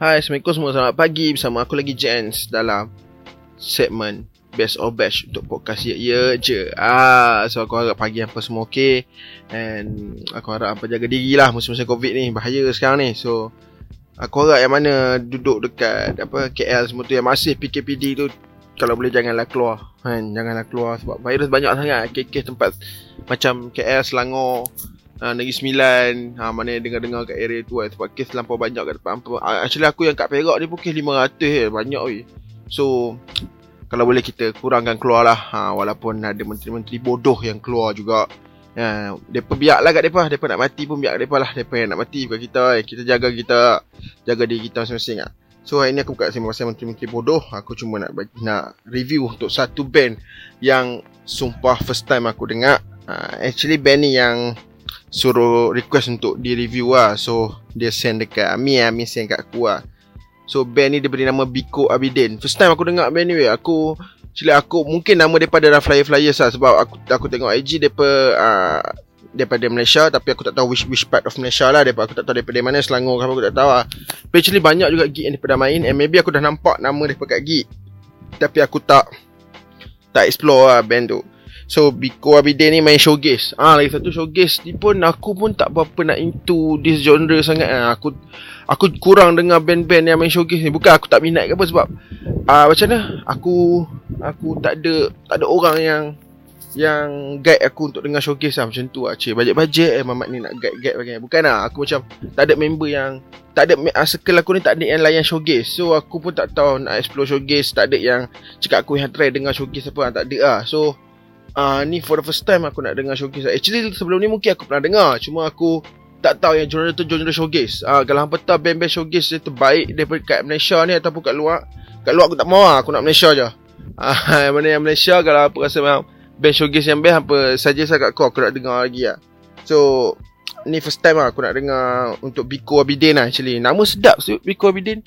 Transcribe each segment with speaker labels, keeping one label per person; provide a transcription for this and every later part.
Speaker 1: Hai, Assalamualaikum semua. Selamat pagi bersama aku lagi Jens dalam segmen Best of Batch untuk podcast ya, ya je. Ah, so aku harap pagi apa semua okey. And aku harap apa jaga diri lah musim-musim COVID ni. Bahaya sekarang ni. So, aku harap yang mana duduk dekat apa KL semua tu yang masih PKPD tu kalau boleh janganlah keluar kan janganlah keluar sebab virus banyak sangat kes-kes tempat macam KL Selangor uh, Negeri Sembilan ha, Mana dengar-dengar kat area tu kan Sebab kes terlampau banyak kat depan uh, Actually aku yang kat Perak ni pun kes 500 eh Banyak weh So Kalau boleh kita kurangkan keluar lah ha, Walaupun ada menteri-menteri bodoh yang keluar juga Ya, depa biar lah kat depa, depa nak mati pun biar kat depa lah. Depa yang nak mati bukan kita. Eh. Kita jaga kita, jaga diri kita masing-masing ah. So hari ni aku buka sembang pasal menteri-menteri bodoh. Aku cuma nak bagi, nak review untuk satu band yang sumpah first time aku dengar. Uh, actually band ni yang suruh request untuk di review lah. So dia send dekat Ami Ami send kat aku lah. So band ni dia beri nama Biko Abidin. First time aku dengar band ni weh. Aku Actually aku mungkin nama daripada dalam flyer-flyers lah. Sebab aku aku tengok IG depa uh, Daripada Malaysia. Tapi aku tak tahu which, which part of Malaysia lah. Daripada aku tak tahu daripada mana. Selangor ke apa aku tak tahu lah. Actually banyak juga gig yang daripada main. And maybe aku dah nampak nama daripada kat gig. Tapi aku tak Tak explore lah band tu So Biko Abidin ni main showcase. Ah lagi satu showcase ni pun aku pun tak berapa nak into this genre sangat. Ah. Aku aku kurang dengar band-band yang main showcase ni. Bukan aku tak minat ke apa sebab ah macam mana? Aku aku tak ada tak ada orang yang yang guide aku untuk dengar showcase lah. Macam tu lah Cik bajet-bajet eh mamat ni nak guide-guide bagi Bukan lah aku macam tak ada member yang Tak ada uh, circle aku ni tak ada yang layan showcase. So aku pun tak tahu nak explore showcase. Tak ada yang cakap aku yang try dengar showcase apa Tak ada lah. So uh, ni for the first time aku nak dengar showcase. Actually sebelum ni mungkin aku pernah dengar, cuma aku tak tahu yang genre tu genre showcase. Ah uh, kalau hangpa tahu band-band showcase yang terbaik daripada kat Malaysia ni ataupun kat luar, kat luar aku tak mau lah, aku nak Malaysia je. Ah uh, mana yang Malaysia kalau apa rasa memang band showcase yang best hangpa saja saya kat kau aku nak dengar lagi lah. So ni first time lah aku nak dengar untuk Biko Abidin lah actually. Nama sedap tu Biko Abidin.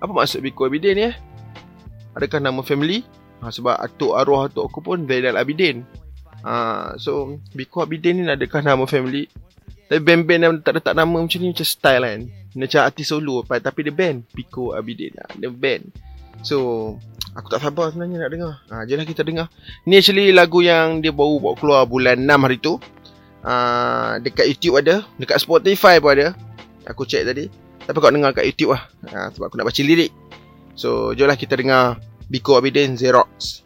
Speaker 1: Apa maksud Biko Abidin ni eh? Adakah nama family? Ha, Sebab atuk arwah atuk aku pun Zainal Abidin. Ha, So Biko Abidin ni adakah nama family? Tapi band-band yang tak letak nama macam ni Macam style kan. Macam artis solo Tapi dia band Biko Abidin. Ha, Dia band. So Aku tak sabar sebenarnya nak dengar. Ha, Jelah kita dengar. Ni actually lagu yang dia baru bawa keluar bulan 6 hari tu. Ha, Dekat YouTube ada. Dekat Spotify pun ada. Aku check tadi. Tapi kau dengar kat YouTube lah. Ha, Sebab aku nak baca lirik. So jomlah kita dengar Biko Abidin Xerox.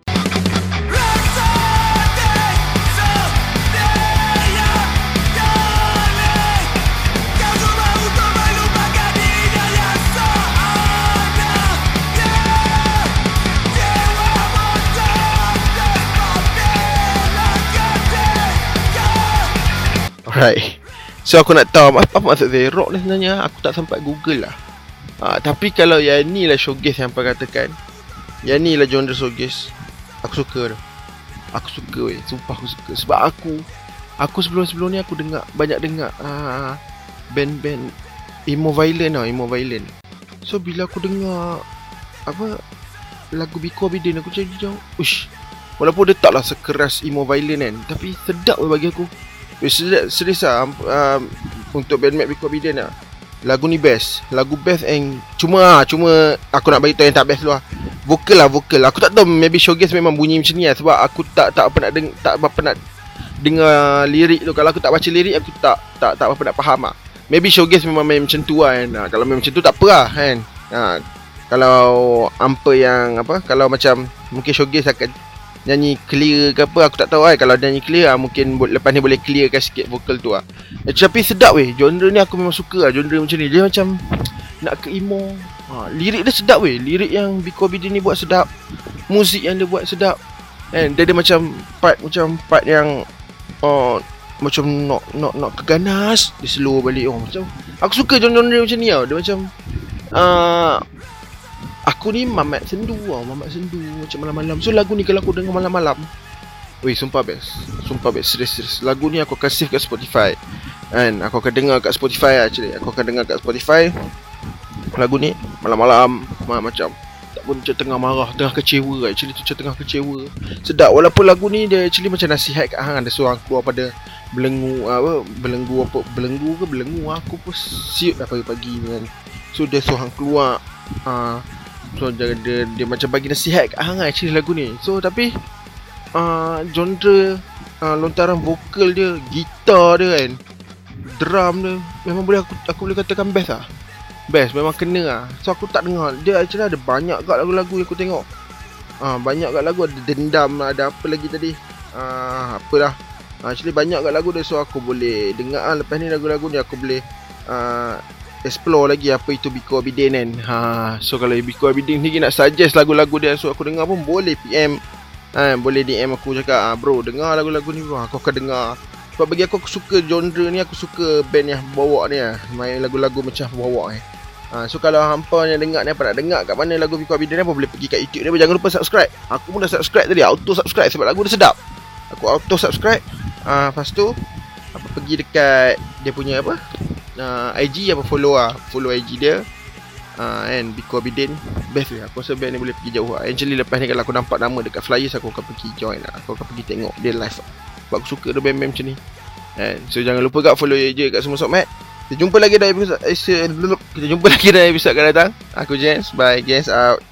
Speaker 1: Alright. So aku nak tahu apa, maksud Xerox ni sebenarnya. Aku tak sempat google lah. Ha, Tapi kalau yang ni lah showcase yang apa katakan yang ni lah genre showcase Aku suka tu Aku suka weh. Sumpah aku suka. Sebab aku Aku sebelum-sebelum ni aku dengar Banyak dengar uh, Band-band Emo violent lah Emo violent. So bila aku dengar Apa Lagu Biko Abidin Aku jadi jauh Ush Walaupun dia taklah sekeras Emo violent kan Tapi sedap bagi aku. Sedap Serius lah um, Untuk band-band Biko Abidin lah. Lagu ni best. Lagu best and Cuma lah Cuma Aku nak bagi tahu yang tak best tu lah Vokal lah vokal. Aku tak tahu Maybe showcase memang bunyi macam ni lah. Sebab aku tak tak apa nak deng, Tak apa nak Dengar lirik tu. Kalau aku tak baca lirik Aku tak Tak tak apa nak faham lah. Maybe showcase memang main macam tu lah kan. Ha, Kalau memang macam tu tak apa lah kan. Ha, Kalau Ampa yang Apa Kalau macam Mungkin showcase akan Nyanyi clear ke apa Aku tak tahu lah Kalau nyanyi clear lah Mungkin lepas ni boleh clearkan sikit vokal tu lah. Eh, Tapi sedap weh. Genre ni aku memang suka lah Genre macam ni. Dia macam Nak ke emo. Ha, Lirik dia sedap weh. Lirik yang Biko Bidin ni buat sedap. Muzik yang dia buat sedap. And dia ada macam Part macam Part yang uh, Macam nak Nak nak keganas. Dia slow balik. Oh, Macam Aku suka genre-genre macam ni tau. Dia macam uh, Aku ni mamat sendu tau. Mamat sendu Macam malam-malam. So lagu ni kalau aku dengar malam-malam. Weh sumpah best Sumpah best Serius serius. Lagu ni aku akan save kat Spotify. And aku akan dengar kat Spotify actually. Aku akan dengar kat Spotify lagu ni malam-malam macam tak pun macam tengah marah tengah kecewa actually tu macam tengah kecewa. Sedap walaupun lagu ni dia actually macam nasihat kat hang ada seorang keluar pada belenggu apa belenggu apa belenggu ke belenggu aku pun siut dah pagi-pagi kan. So dia suruh keluar uh, So dia, dia, dia, macam bagi nasihat kat hang actually lagu ni. So tapi uh, Genre uh, Lontaran vokal dia Gitar dia kan Drum dia Memang boleh aku aku boleh katakan best lah Best memang kena lah. So aku tak dengar. Dia actually ada banyak kat lagu-lagu yang aku tengok. Uh, Banyak kat lagu. Ada dendam Ada apa lagi tadi. Uh, Apalah. Uh, Actually banyak kat lagu dia. So aku boleh dengar. Lah Lepas ni lagu-lagu ni aku boleh uh, Explore lagi apa itu Biko Abidin kan. Ha, So kalau Biko Abidin ni nak suggest lagu-lagu dia So aku dengar pun boleh PM ha, Boleh DM aku cakap ah, Bro dengar lagu-lagu ni bro. Aku akan dengar. Sebab bagi aku aku suka genre ni Aku suka band yang bawa ni lah. Main lagu-lagu macam bawa eh. Ha, so kalau hampa yang dengar ni apa nak dengar kat mana lagu Biko Abidin apa boleh pergi kat YouTube ni jangan lupa subscribe. Aku pun dah subscribe tadi auto subscribe sebab lagu dia sedap. Aku auto subscribe. Uh, lepas tu apa pergi dekat dia punya apa? Uh, IG apa follow ah follow IG dia. Uh, and Biko Abidin best lah. Aku rasa band ni boleh pergi jauh lah. Actually lepas ni kalau aku nampak nama dekat flyers aku akan pergi join lah. Aku akan pergi tengok dia live. Sebab aku suka dia band-band macam ni. And so jangan lupa kat follow je kat semua sokmat. Kita jumpa lagi dalam episode eh, Kita jumpa lagi dalam episode akan datang. Aku Jens. Bye. Jens out